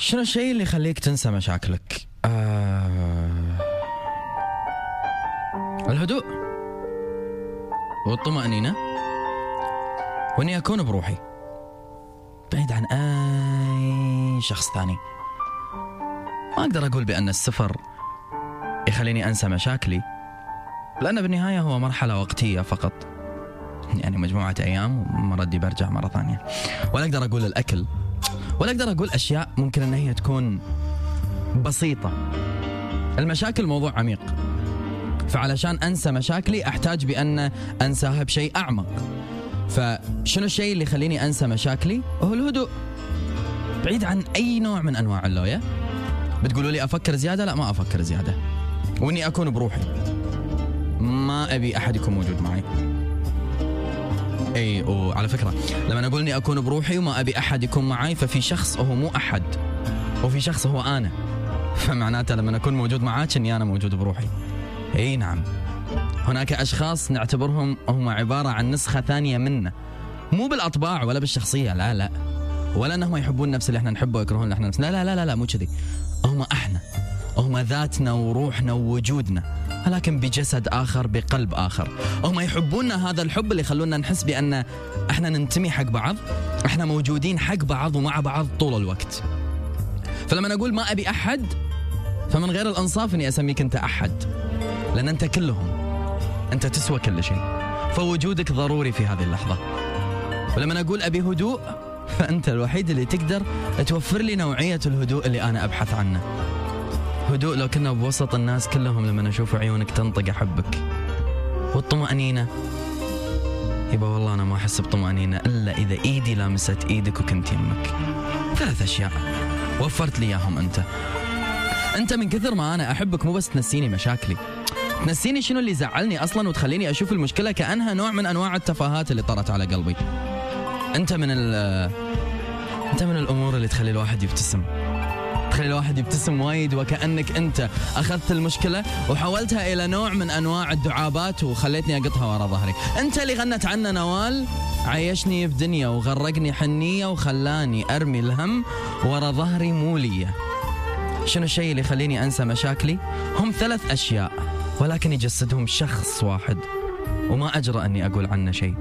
شنو الشيء اللي يخليك تنسى مشاكلك؟ آه... الهدوء والطمأنينة وإني أكون بروحي بعيد عن أي شخص ثاني. ما أقدر أقول بأن السفر يخليني أنسى مشاكلي لأن بالنهاية هو مرحلة وقتية فقط. يعني مجموعة أيام ومردي برجع مرة ثانية. ولا أقدر أقول الأكل ولا أقدر أقول أشياء ممكن أن هي تكون بسيطة. المشاكل موضوع عميق. فعلشان أنسى مشاكلي أحتاج بأن أنساها بشيء أعمق. فشنو الشيء اللي يخليني أنسى مشاكلي؟ هو الهدوء. بعيد عن أي نوع من أنواع اللوية. بتقولوا لي أفكر زيادة؟ لا ما أفكر زيادة. وإني أكون بروحي. ما أبي أحد يكون موجود معي. أي وعلى فكرة لما أقول إني أكون بروحي وما أبي أحد يكون معي ففي شخص وهو مو أحد وفي شخص هو أنا. فمعناته لما أكون موجود معاك إني أنا موجود بروحي. إي نعم. هناك أشخاص نعتبرهم هم عبارة عن نسخة ثانية منا. مو بالأطباع ولا بالشخصية لا لا. ولا إنهم يحبون نفس اللي إحنا نحبه ويكرهون اللي إحنا نفسنا لا لا لا لا مو كذي. هم إحنا. هم ذاتنا وروحنا ووجودنا ولكن بجسد آخر بقلب آخر. هم يحبوننا هذا الحب اللي يخلونا نحس بأن إحنا ننتمي حق بعض إحنا موجودين حق بعض ومع بعض طول الوقت. فلما أقول ما أبي أحد فمن غير الإنصاف أني أسميك أنت أحد لأن أنت كلهم. أنت تسوى كل شيء. فوجودك ضروري في هذه اللحظة. ولما أقول أبي هدوء فأنت الوحيد اللي تقدر توفر لي نوعية الهدوء اللي أنا أبحث عنه. هدوء لو كنا بوسط الناس كلهم لما أشوف عيونك تنطق أحبك. والطمأنينة. يبا والله أنا ما أحس بطمأنينة إلا إذا إيدي لامست إيدك وكنت يمك. ثلاث أشياء. وفرت لي إياهم أنت. أنت من كثر ما أنا أحبك مو بس تنسيني مشاكلي. تنسيني شنو اللي زعلني أصلا وتخليني أشوف المشكلة كأنها نوع من أنواع التفاهات اللي طرت على قلبي. أنت من ال أنت من الأمور اللي تخلي الواحد يبتسم. تخلي الواحد يبتسم وايد وكأنك أنت أخذت المشكلة وحولتها إلى نوع من أنواع الدعابات وخليتني أقطها ورا ظهري. أنت اللي غنت عنا نوال عيشني بدنيا وغرقني حنية وخلاني أرمي الهم ورا ظهري مولية. شنو الشيء اللي يخليني أنسى مشاكلي؟ هم ثلاث أشياء ولكن يجسدهم شخص واحد. وما أجرأ أني أقول عنه شيء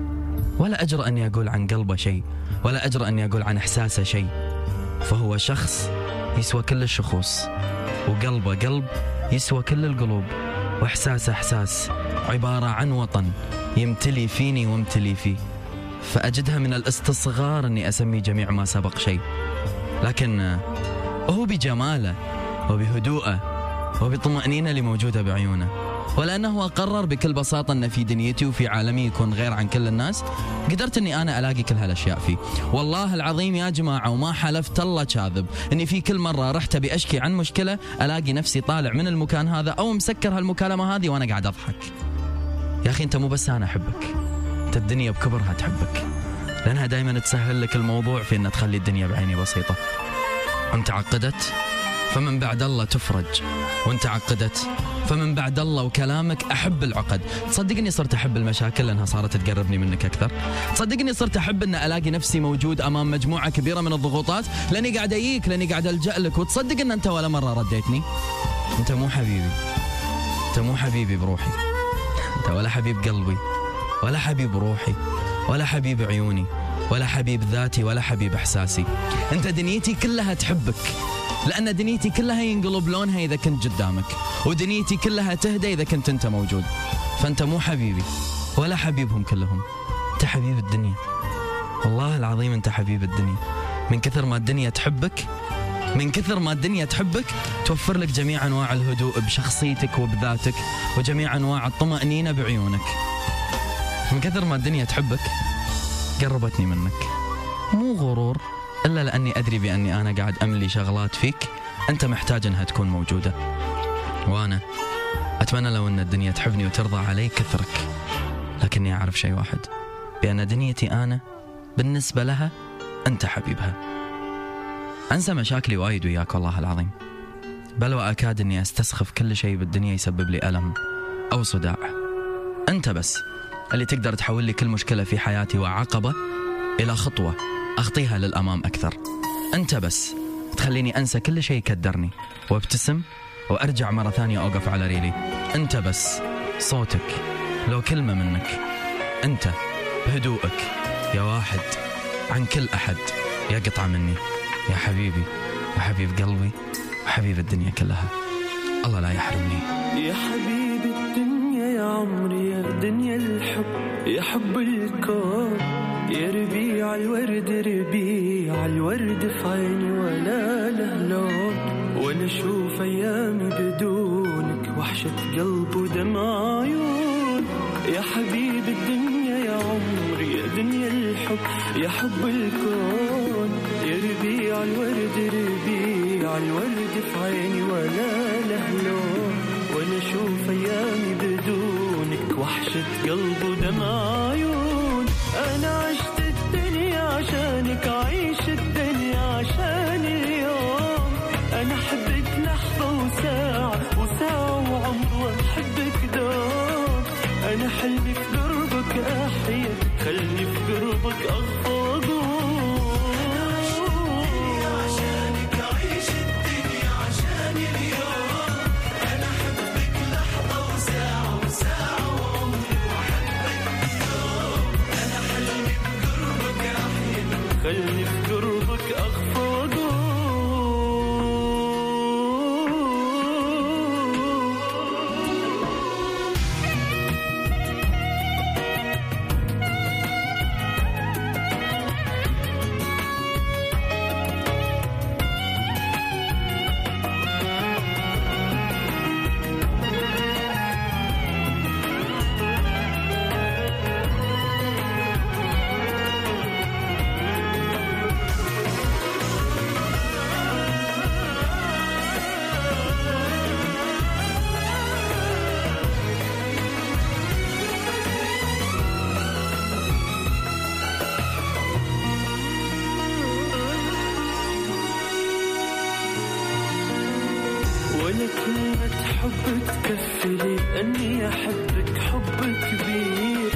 ولا أجرأ أني أقول عن قلبه شيء ولا أجرأ أني أقول عن إحساسه شيء. فهو شخص يسوى كل الشخوص وقلبه قلب يسوى كل القلوب واحساسه إحساس عبارة عن وطن يمتلي فيني وامتلي فيه. فأجدها من الاستصغار إني أسمي جميع ما سبق شيء. لكن هو بجماله وبهدوءه وبطمأنينة اللي موجودة بعيونه. ولأنه قرر بكل بساطة أن في دنيتي وفي عالمي يكون غير عن كل الناس قدرت أني أنا ألاقي كل هالأشياء فيه. والله العظيم يا جماعة وما حلفت الله كاذب. أني في كل مرة رحت أبي أشكي عن مشكلة ألاقي نفسي طالع من المكان هذا أو مسكر هالمكالمة هذه وأنا قاعد أضحك. يا أخي أنت مو بس أنا أحبك أنت الدنيا بكبرها تحبك. لأنها دائما تسهل لك الموضوع في أن تخلي الدنيا بعيني بسيطة. أنت عقدت؟ فمن بعد الله تفرج وانت عقدت. فمن بعد الله وكلامك أحب العقد. تصدقني صرت أحب المشاكل لأنها صارت تقربني منك أكثر. تصدقني صرت أحب أن ألاقي نفسي موجود أمام مجموعة كبيرة من الضغوطات. لأني قاعد اجيك لأني قاعد ألجأ لك. وتصدق أن أنت ولا مرة رديتني. أنت مو حبيبي. أنت مو حبيبي بروحي. أنت ولا حبيب قلبي. ولا حبيب روحي. ولا حبيب عيوني. ولا حبيب ذاتي. ولا حبيب إحساسي. أنت دنيتي كلها تحبك. لأن دنيتي كلها ينقلب لونها إذا كنت قدامك ودنيتي كلها تهدى إذا كنت أنت موجود. فأنت مو حبيبي ولا حبيبهم كلهم. أنت حبيب الدنيا. والله العظيم أنت حبيب الدنيا. من كثر ما الدنيا تحبك من كثر ما الدنيا تحبك توفر لك جميع أنواع الهدوء بشخصيتك وبذاتك وجميع أنواع الطمأنينة بعيونك. من كثر ما الدنيا تحبك قربتني منك. مو غرور ألا لأني أدري بأني أنا قاعد أملي شغلات فيك. أنت محتاج أنها تكون موجودة. وأنا أتمنى لو أن الدنيا تحبني وترضى علي كثرك. لكني أعرف شيء واحد بأن دنيتي أنا بالنسبة لها أنت حبيبها. أنسى مشاكلي وايد وياك والله العظيم. بل وأكاد أني أستسخف كل شيء بالدنيا يسبب لي ألم أو صداع. أنت بس اللي تقدر تحول لي كل مشكلة في حياتي وعقبة إلى خطوة. أخطيها للأمام أكثر. أنت بس. تخليني أنسى كل شيء يكدرني وابتسم. وأرجع مرة ثانية أوقف على ريلي. أنت بس. صوتك. لو كلمة منك. أنت. بهدوءك. يا واحد. عن كل أحد. يا قطعة مني. يا حبيبي. وحبيب قلبي. وحبيب الدنيا كلها. الله لا يحرمني. يا حبيب الدنيا يا عمري. يا دنيا الحب. يا حب الكون. يا ربيع الورد ربيع الورد في عيني ولا له لون. وأنا أشوف ايامي بدونك وحشة قلب ودمع عيون. يا حبيب الدنيا يا عمري يا دنيا الحب يا حب الكون. يا ربيع الورد ربيع الورد في عيني ولا له لون. وأنا أشوف ايامي بدونك وحشة قلب ودمع خلني في أحبك حب كبير.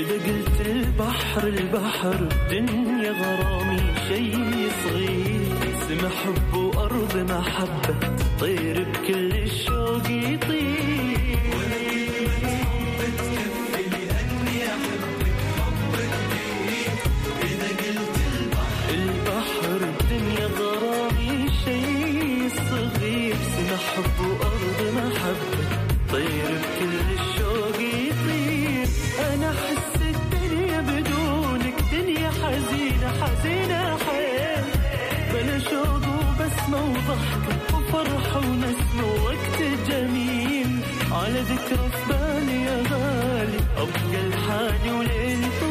إذا قلت البحر البحر الدنيا غرامي شي صغير. سما حب وأرض محبة طير بكل الشوق يطير. وبسمة وضحكة وفرحة ونسمة ووقت جميل. على ذكرى في بالي يا غالي. أبقى لحالي وليل طويل